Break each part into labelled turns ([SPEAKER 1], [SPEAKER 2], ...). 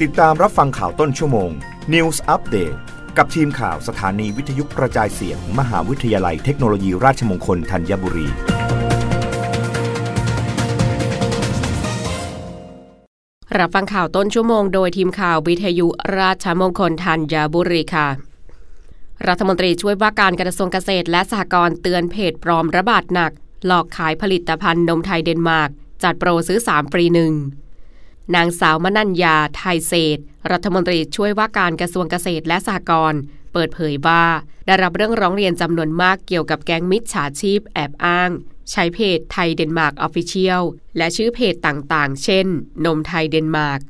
[SPEAKER 1] ติดตามรับฟังข่าวต้นชั่วโมง News Update กับทีมข่าวสถานีวิทยุกระจายเสียง มหาวิทยาลัยเทคโนโลยีราชมงคลธัญบุรี
[SPEAKER 2] รับฟังข่าวต้นชั่วโมงโดยทีมข่าววิทยุราชมงคลธัญบุรีค่ะรัฐมนตรีช่วยว่าการกระทรวงเกษตรและสหกรณ์เตือนเพจปลอมระบาดหนัก หลอกขายผลิตภัณฑ์นมไทยเดนมาร์กจัดโปรซื้อ 3 ฟรีหนึ่ง นางสาวมนัญญาไทยเศรษฐ์ รัฐมนตรีช่วยว่าการกระทรวงเกษตรและสหกรณ์เปิดเผยว่า ได้รับเรื่องร้องเรียนจำนวนมากเกี่ยวกับแก๊งมิจฉาชีพแอบอ้าง ใช้เพจไทยเดนมาร์ก Official และชื่อเพจต่างๆ เช่น นมไทยเดนมาร์ก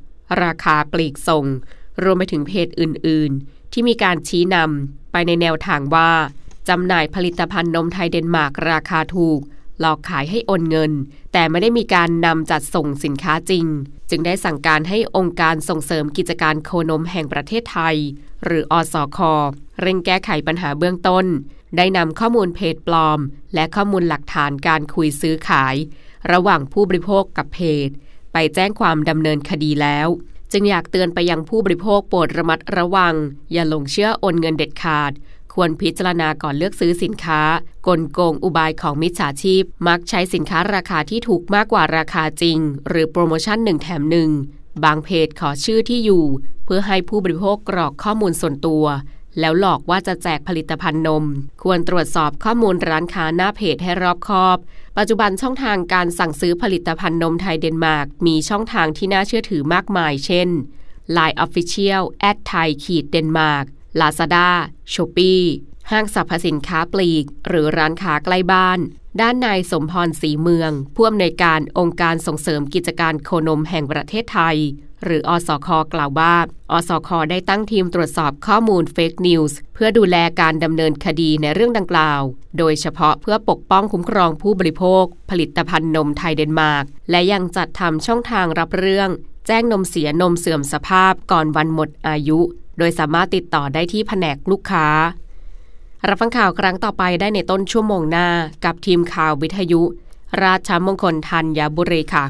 [SPEAKER 2] ราคาปลีกส่ง รวมไปถึงเพจอื่นๆ ที่มีการชี้นำไปในแนวทางว่าจำหน่ายผลิตภัณฑ์นมไทยเดนมาร์กราคาถูก หลอกขายให้โอนเงิน แต่ไม่ได้มีการนำจัดส่งสินค้าจริง จึงได้สั่งการให้องค์การส่งเสริมกิจการโคนมแห่งประเทศไทย หรืออสคอเร่งแก้ไขปัญหาเบื้องต้น ได้นำข้อมูลเพจปลอม และข้อมูลหลักฐานการคุยซื้อขาย ระหว่างผู้บริโภคกับเพจ ไปแจ้งความดำเนินคดีแล้ว จึงอยากเตือนไปยังผู้บริโภคโปรดระมัดระวัง อย่าหลงเชื่อโอนเงินเด็ดขาด ควรพิจารณาก่อนเลือกซื้อสินค้า กลโกงอุบายของมิจฉาชีพ มักใช้สินค้าราคาที่ถูกมากกว่าราคาจริง หรือโปรโมชั่นหนึ่งแถมหนึ่งบางเพจขอชื่อที่อยู่ เพื่อให้ผู้บริโภคกรอกข้อมูลส่วนตัว แล้วหลอกว่าจะแจกผลิตภัณฑ์นม ควรตรวจสอบข้อมูลร้านค้าหน้าเพจให้รอบคอบ ปัจจุบันช่องทางการสั่งซื้อผลิตภัณฑ์นมไทยเดนมาร์กมีช่องทางที่น่าเชื่อถือมากมาย เช่น Line Official แอดไทยขีดเดนมาร์ก Lazada Shopee ห้างสรรพสินค้าปลีก หรือร้านค้าใกล้บ้าน ด้านนายสมพรศรีเมือง ผู้อำนวยการองค์การส่งเสริมกิจการโคนมแห่งประเทศไทย หรืออสคกล่าวว่า อสคได้ตั้งทีมตรวจสอบข้อมูล fake news เพื่อดูแลการดำเนินคดีในเรื่องดังกล่าว โดยเฉพาะเพื่อปกป้องคุ้มครองผู้บริโภค ผลิตภัณฑ์นมไทยเดนมาร์ก และยังจัดทำช่องทางรับเรื่อง แจ้งนมเสียนมเสื่อมสภาพก่อนวันหมดอายุ โดยสามารถติดต่อได้ที่แผนกลูกค้า รับฟังข่าวครั้งต่อไปได้ในต้นชั่วโมงหน้ากับทีมข่าววิทยุ ราชมงคลธัญบุรีค่ะ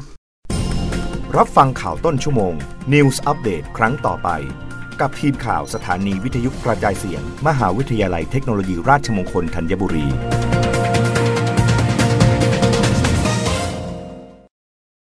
[SPEAKER 1] รับฟังข่าวต้นชั่วโมง News อัปเดตครั้งต่อไป กับทีมข่าวสถานีวิทยุกระจายเสียง มหาวิทยาลัยเทคโนโลยีราชมงคลธัญบุรี